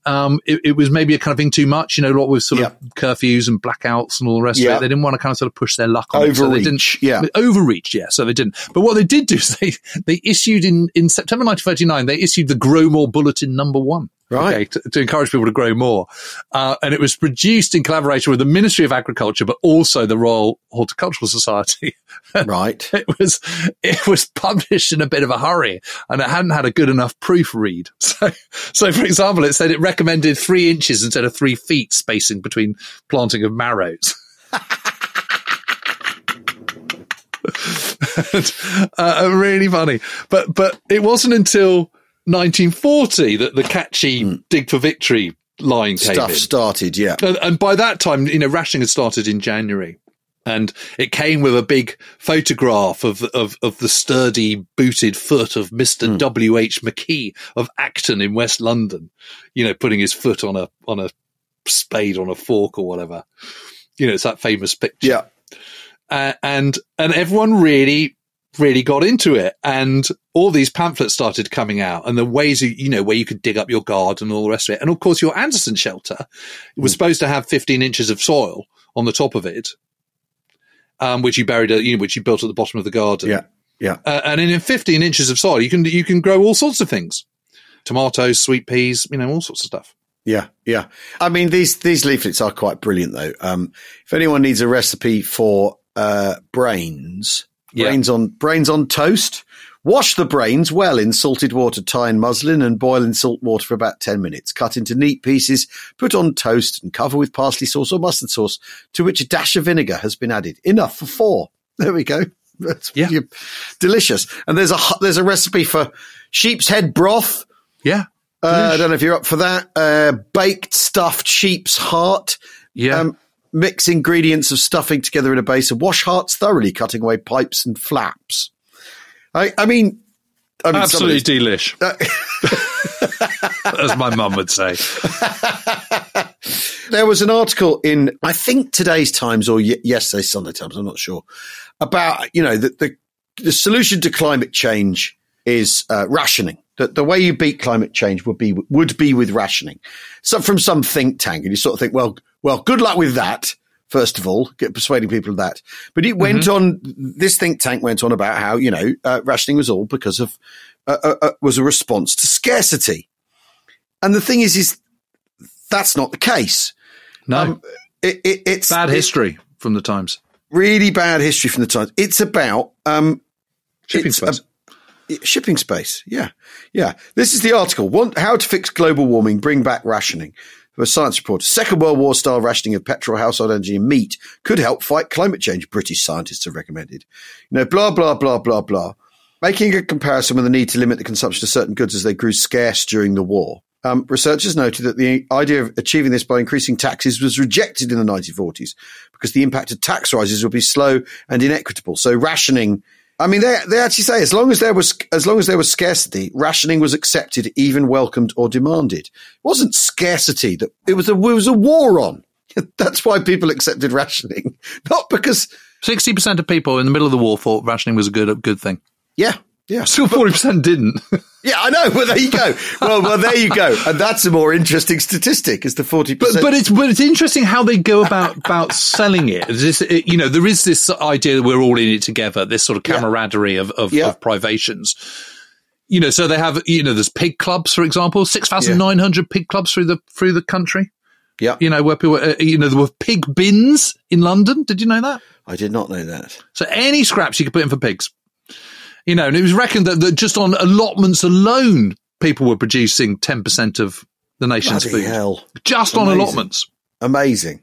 um, it, it was maybe a kind of thing too much, you know, what with sort of curfews and blackouts and all the rest Yeah. of it. They didn't want to kind of sort of push their luck on it. So they Overreach, didn't, yeah. overreach, yeah. So they didn't. But what they did do is they, they issued in, in September 1939, they issued the Grow More Bulletin number one. Right. Okay, to, to encourage people to grow more. Uh, and it was produced in collaboration with the Ministry of Agriculture, but also the Royal Horticultural Society. right. it was, it was published in a bit of a hurry and it hadn't had a good enough proofread. So, so for example, it said it recommended three inches instead of three feet spacing between planting of marrows. and, uh, really funny. But but it wasn't until 1940 that the catchy "Dig for Victory" line came. Stuff in. started. Yeah. And, and by that time, you know, rationing had started in January. And it came with a big photograph of, of, of the sturdy booted foot of Mr. W. H. McKee of Acton in West London, you know, putting his foot on a, on a spade on a fork or whatever. You know, it's that famous picture Yeah. uh, and and everyone really really got into it and all these pamphlets started coming out and the ways you, you know where you could dig up your garden and all the rest of it and of course your anderson shelter was supposed to have 15 inches of soil on the top of it um, which you buried at, you know, which you built at the bottom of the garden Yeah. Yeah. uh, and in 15 inches of soil you can you can grow all sorts of things tomatoes sweet peas you know all sorts of stuff Yeah, yeah. I mean, these these leaflets are quite brilliant, though. Um, if anyone needs a recipe for uh, brains, Yeah. brains on brains on toast, wash the brains well in salted water, tie in muslin, and boil in salt water for about ten minutes. Cut into neat pieces, put on toast, and cover with parsley sauce or mustard sauce, to which a dash of vinegar has been added. Enough for four. There we go. That's Yeah. delicious. And there's a there's a recipe for sheep's head broth. Yeah. Uh, I don't know if you're up for that. Uh, baked stuffed sheep's heart. Yeah. Um, mix ingredients of stuffing together in a base and wash hearts thoroughly, cutting away pipes and flaps. I, I mean, I mean, Absolutely these- delish. As my mum would say. There was an article in, I think today's Times or ye- yesterday's Sunday Times, I'm not sure, about, you know, that the, the solution to climate change is uh, rationing. That the way you beat climate change would be, would be with rationing. So from some think tank. And you sort of think, well, well, good luck with that. First of all, get persuading people of that. But it went on, this think tank went on about how, you know, uh, rationing was all because of, uh, uh, uh, was a response to scarcity. And the thing is, is that's not the case. No. Um, it, it, it's Bad it's history from the Times. really bad history from the times. It's about um, Shipping it's space. a- shipping space. Yeah, yeah. This is the article: Want, "How to Fix Global Warming: Bring Back Rationing." For a science reporter, Second World War style rationing of petrol, household energy, and meat could help fight climate change. British scientists have recommended. You know, blah blah blah blah blah. Making a comparison with the need to limit the consumption of certain goods as they grew scarce during the war. Um, researchers noted that the idea of achieving this by increasing taxes was rejected in the 1940s because the impact of tax rises would be slow and inequitable. So rationing, I mean, they, they actually say as long as there was, as long as there was scarcity, rationing was accepted, even welcomed or demanded. It wasn't scarcity that it was a, it was a war on. That's why people accepted rationing, not because, 60% of people in the middle of the war thought rationing was a good, a good thing. yeah, yeah. Still 40% didn't. Yeah, I know. Well, there you go. Well, well, there you go. And that's a more interesting statistic is the 40%. But, but it's but it's interesting how they go about about selling it. This, it- you know, there is this idea that we're all in it together. This sort of Yeah. camaraderie of of, Yeah. of privations. You know, so they have you know, there's pig clubs, for example, six thousand nine hundred pig clubs through the through the country. yeah, You know, where people, uh, you know, there were pig bins in London. Did you know that? I did not know that. So any scraps you could put in for pigs. You know, and it was reckoned that, that just on allotments alone, people were producing ten percent of the nation's Bloody food hell. just on allotments. Amazing.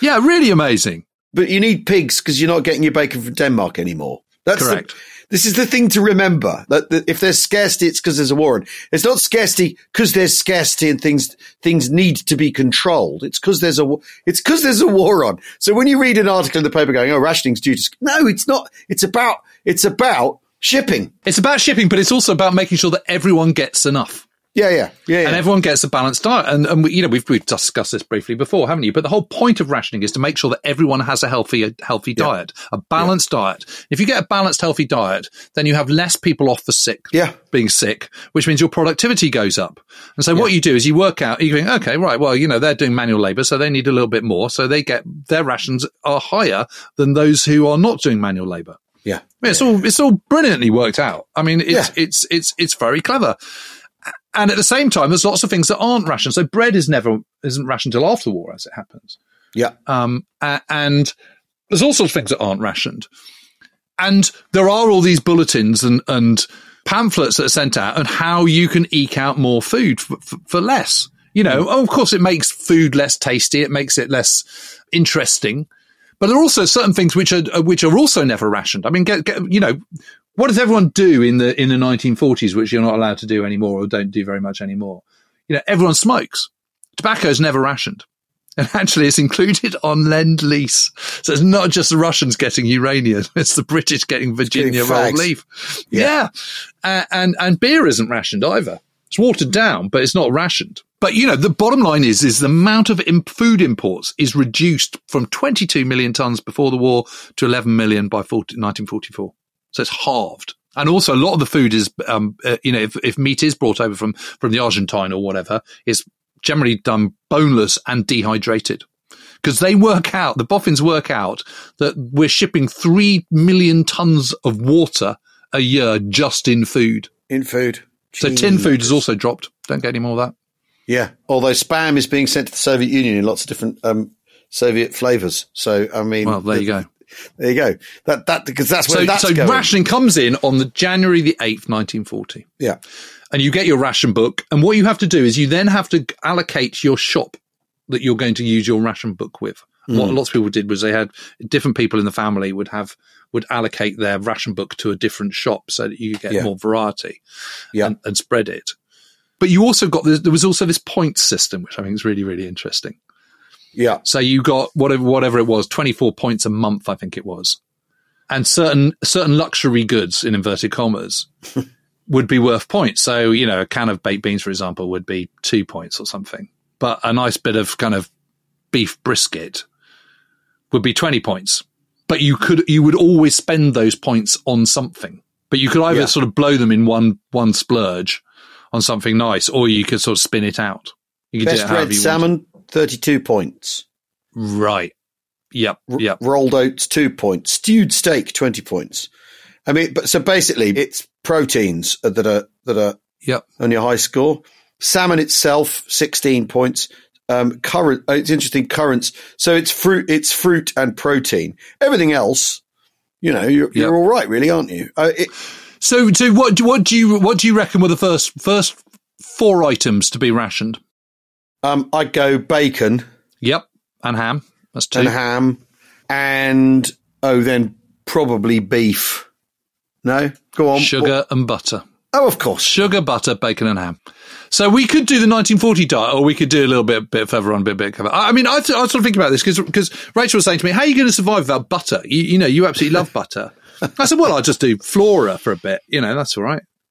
Yeah, really amazing. But you need pigs because you're not getting your bacon from Denmark anymore. That's the- Correct. this is the thing to remember that, that if there's scarcity, it's because there's a war. It's not scarcity because there's scarcity and things things need to be controlled. It's because there's a it's because there's a war on. So when you read an article in the paper going, "Oh, rationing's due to," sc-" no, it's not. It's about it's about shipping. It's about shipping, but it's also about making sure that everyone gets enough. Yeah, yeah, yeah, yeah. And everyone gets a balanced diet. And, and we, you know, we've, we've discussed this briefly before, haven't you? But the whole point of rationing is to make sure that everyone has a healthy, healthy diet, a balanced diet. If you get a balanced, healthy diet, then you have less people off the sick, Yeah. being sick, which means your productivity goes up. And so what you do is you work out, you think, okay, right, well, you know, they're doing manual labor, so they need a little bit more. So they get, their rations are higher than those who are not doing manual labor. Yeah. Yeah, it's all it's all brilliantly worked out. I mean, it's Yeah. it's it's it's very clever. And at the same time, there's lots of things that aren't rationed. So bread is never isn't rationed until after the war, as it happens. Yeah. Um, and there's all sorts of things that aren't rationed. And there are all these bulletins and and pamphlets that are sent out on how you can eke out more food for, for, for less. You know, oh, of course, it makes food less tasty. It makes it less interesting. But there are also certain things which are uh, which are also never rationed. I mean, get, get, you know, what does everyone do in the in the 1940s, which you're not allowed to do anymore, or don't do very much anymore? You know, everyone smokes. Tobacco is never rationed, and actually, it's included on lend lease. So it's not just the Russians getting uranium; it's the British getting Virginia getting rolled leaf. Yeah. Yeah, Uh, and and beer isn't rationed either. It's watered down, but it's not rationed. But you know, the bottom line is is the amount of im- food imports is reduced from 22 million tons before the war to 11 million by 40, 1944. So it's halved. And also, a lot of the food is, um, uh, you know, if, if meat is brought over from from the Argentine or whatever, is generally done boneless and dehydrated. Because they work out, the boffins work out that we're shipping three million tons of water a year just in food. In food. So tin food has also dropped. Don't get any more of that. Yeah. Although spam is being sent to the Soviet Union in lots of different um, Soviet flavors. So I mean, Well, there you go. There you go. That that because that's where So, that's so going. rationing comes in on the January the 8th, 1940. Yeah. And you get your ration book. And what you have to do is you then have to allocate your shop that you're going to use your ration book with. What Mm. lots of people did was they had different people in the family would have would allocate their ration book to a different shop so that you get Yeah. more variety Yeah. and, and spread it. But you also got this, there was also this point system, which I think is really, really interesting. Yeah. So you got whatever whatever it was, twenty four points a month, I think it was, and certain certain luxury goods in inverted commas would be worth points. So you know, a can of baked beans, for example, would be two points or something. But a nice bit of kind of beef brisket would be twenty points. But you could you would always spend those points on something. But you could either Yeah. sort of blow them in one one splurge on something nice, or you could sort of spin it out. You could do Best it red salmon, thirty-two points. Right. Yep. R- Yep. Rolled oats, two points. Stewed steak, twenty points. I mean, but so basically, it's proteins that are that are Yep. on your high score. Salmon itself, sixteen points. Um, current. oh, It's interesting. Currants. So it's fruit. It's fruit and protein. Everything else, you know, you're, Yep. you're all right, really, aren't you? Uh, it, So, so what? do- What do you? What do you reckon were the first first four items to be rationed? um, I'd go bacon Yep. And ham. That's two. and ham, and oh, then probably beef. No, go on. Sugar and butter. Oh, of course. Sugar, butter, bacon, and ham. So we could do the 1940 diet, or we could do a little bit, bit further on, a bit, bit cover. I I mean, I, th- I was sort of thinking about this because because Rachel was saying to me, "How are you going to survive without butter? You, you know, you absolutely love butter." I said, "Well, I'll just do flora for a bit. You know, that's all right."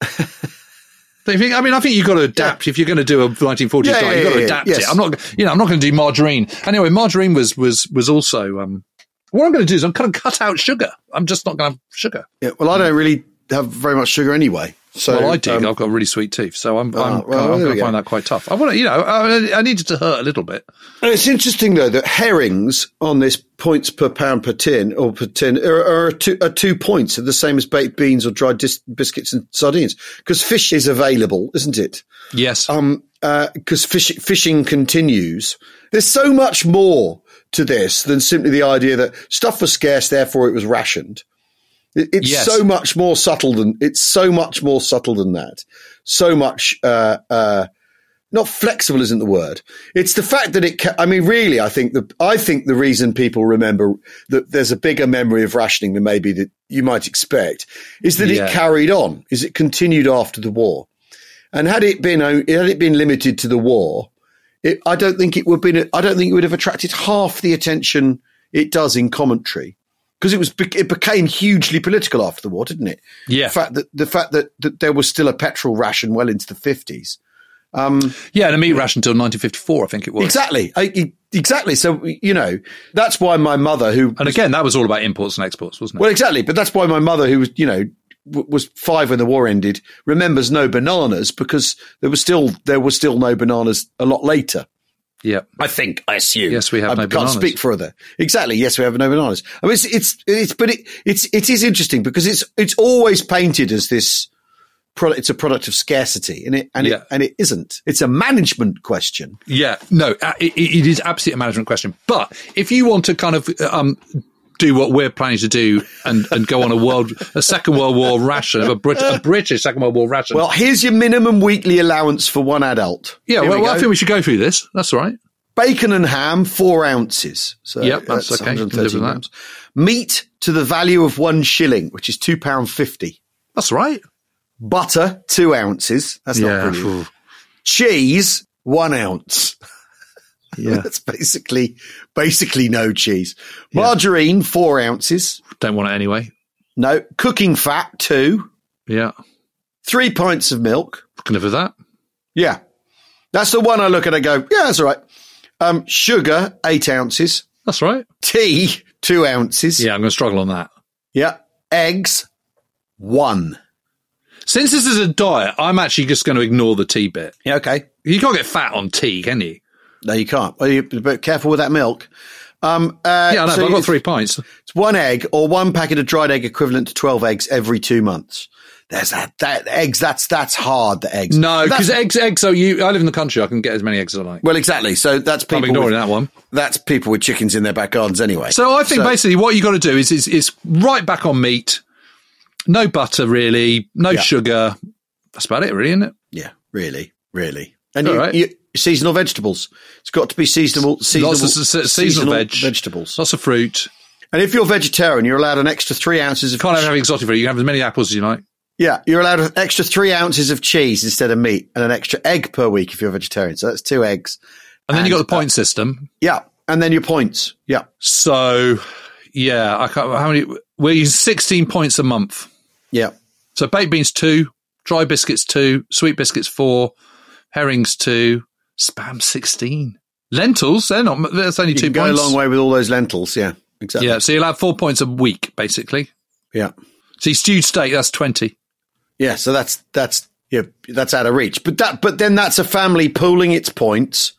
Don't you think? I mean, I think you've got to adapt if you're going to do a 1940s Yeah, diet. yeah, you've got to yeah, adapt yes. it. I'm not, you know, I'm not going to do margarine. Anyway, margarine was was was also. Um, what I'm going to do is I'm going to cut out sugar. I'm just not going to have sugar. Yeah, well, I don't really have very much sugar anyway. So well, I do. um, I've got really sweet teeth, so I'm, I'm, well, I'm going to find that quite tough. I want to, you know, I, I needed to hurt a little bit. And it's interesting though that herrings on this points per pound per tin or per tin are, are, two, are two points, are the same as baked beans or dried dis- biscuits and sardines because fish is available, isn't it? Yes. Um, because fish, fishing continues. There's so much more to this than simply the idea that stuff was scarce, therefore it was rationed. It- It's Yes. so much more subtle than it's so much more subtle than that. So much, uh, uh, not flexible isn't the word. It's the fact that it. Ca- I mean, really, I think the I think the reason people remember that there's a bigger memory of rationing than maybe that you might expect is that Yeah. it carried on, is it continued after the war, and had it been had it been limited to the war, it, I don't think it would have been. I don't think it would have attracted half the attention it does in commentary because it was it became hugely political after the war, didn't it? Yeah. The fact that the fact that, that there was still a petrol ration well into the fifties. Um, yeah, and a meat ration until 1954, I think it was. Exactly. I, exactly. So, you know, that's why my mother, who, And again, that was all about imports and exports, wasn't it? well, exactly. But that's why my mother, who was, you know, w- was five when the war ended, remembers no bananas because there was still, there were still no bananas a lot later. Yeah. I think, I assume. Yes, we have I no can't bananas. speak other Exactly. Yes, we have no bananas. I mean, it's, it's, it's, but it, it's, it is interesting because it's, it's always painted as this product. It's a product of scarcity and it, and Yeah. it, and it isn't. It's a management question. Yeah, no, uh, it, it is absolutely a management question. But if you want to kind of um, do what we're planning to do and, and go on a world, a Second World War ration, a, Brit- a British Second World War ration. Well, here's your minimum weekly allowance for one adult. yeah, Here well, we well, I think we should go through this. That's right. Bacon and ham, four ounces. So Yep, that's okay. You can live with 113 that. grams. Meat to the value of one shilling, which is two pound fifty. That's right. Butter, two ounces. That's not Yeah, brilliant. Cheese, one ounce. Yeah. That's basically basically no cheese. Margarine, four ounces. Don't want it anyway. No. Cooking fat, two. Yeah. Three pints of milk. Can live with that. Yeah. That's the one I look at and go, yeah, that's all right. Um, sugar, eight ounces. That's right. Tea, two ounces. Yeah, I'm going to struggle on that. Yeah. Eggs, one. Since this is a diet, I'm actually just going to ignore the tea bit. Yeah, okay. You can't get fat on tea, can you? No, you can't. Well, you but careful with that milk. Um, uh, Yeah, I know. so but I've got three pints. It's one egg or one packet of dried egg equivalent to 12 eggs every two months. there's that, that eggs. That's, that's hard. The eggs. No, because eggs, eggs. So you, I live in the country. I can get as many eggs as I like. well, exactly. So that's I'm people. ignoring with- that one. That's people with chickens in their back gardens anyway. So I think So- basically what you've got to do is, is is right back on meat. No butter, really. No Yeah. sugar. That's about it, really, isn't it? Yeah, really, really. And you, right. you, seasonal vegetables. It's got to be seasonal. seasonal Lots of se- seasonal, veg, vegetables. lots of fruit. And if you're vegetarian, you're allowed an extra three ounces of. Can't have exotic fruit. You can have as many apples as you like. yeah, you're allowed an extra three ounces of cheese instead of meat, and an extra egg per week if you're vegetarian. So that's two eggs. And then you got the point uh, system. Yeah, and then your points. Yeah, So yeah, I can't. How many? We're using sixteen points a month. yeah. So baked beans two, dry biscuits two, sweet biscuits four, herrings two, spam sixteen, lentils. They're not. That's only You two can go a long way with all those lentils. Yeah, exactly. Yeah, so you'll have four points a week basically. yeah. See, stewed steak that's twenty. Yeah, so that's that's yeah, that's out of reach. But that but then that's a family pooling its points.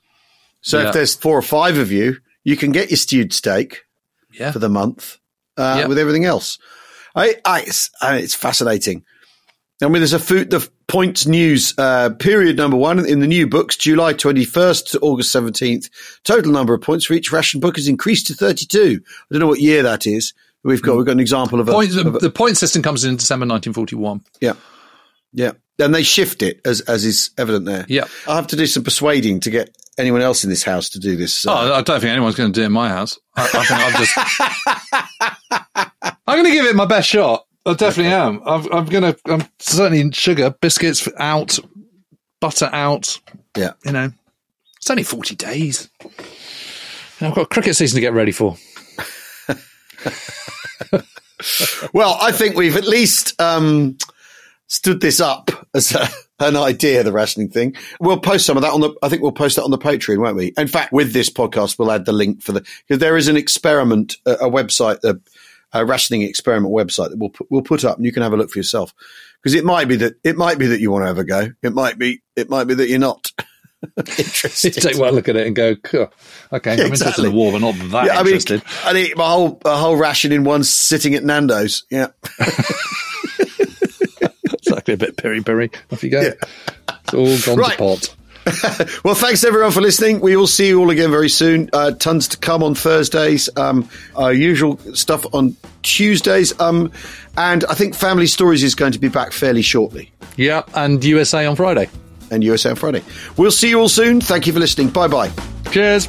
So Yeah. if there's four or five of you, you can get your stewed steak Yeah. for the month uh, Yeah. with everything else. I, I, it's, uh, it's fascinating. I mean, there's a food, the points news, uh, period number one in the new books, July 21st to August 17th. Total number of points for each ration book has increased to 32. I don't know what year that is. We've got, we've got an example of a, Points, of a- the point system comes in December 1941. yeah. Yeah. And they shift it as, as is evident there. Yeah. I'll have to do some persuading to get anyone else in this house to do this. uh, Oh, I don't think anyone's going to do it in my house. I, I think I've just. I'm going to give it my best shot. I definitely am. I'm, I'm going to. I'm certainly in sugar biscuits out, butter out. yeah. You know, it's only 40 days. And I've got cricket season to get ready for. Well, I think we've at least um, stood this up as a, an idea, the rationing thing. We'll post some of that on the. I think we'll post that on the Patreon, won't we? In fact, with this podcast, we'll add the link for the because there is an experiment, a, a website, a, a rationing experiment website that we'll put, we'll put up, and you can have a look for yourself. Because it might be that it might be that you want to have a go. It might be it might be that you're not interested. take one look at it and go, "Cool. okay, I'm interested in the war, but not that Yeah, I mean, interested. I eat my whole a whole ration in one sitting at Nando's. Yeah. it's actually a bit piri piri. Off you go. Yeah. It's all gone Right. to pot. Well, thanks everyone for listening. We will see you all again very soon. Uh, tons to come on Thursdays. Um, our usual stuff on Tuesdays. Um, and I think Family Stories is going to be back fairly shortly. Yeah, and USA on Friday. And USA on Friday. We'll see you all soon. Thank you for listening. Bye bye. Cheers.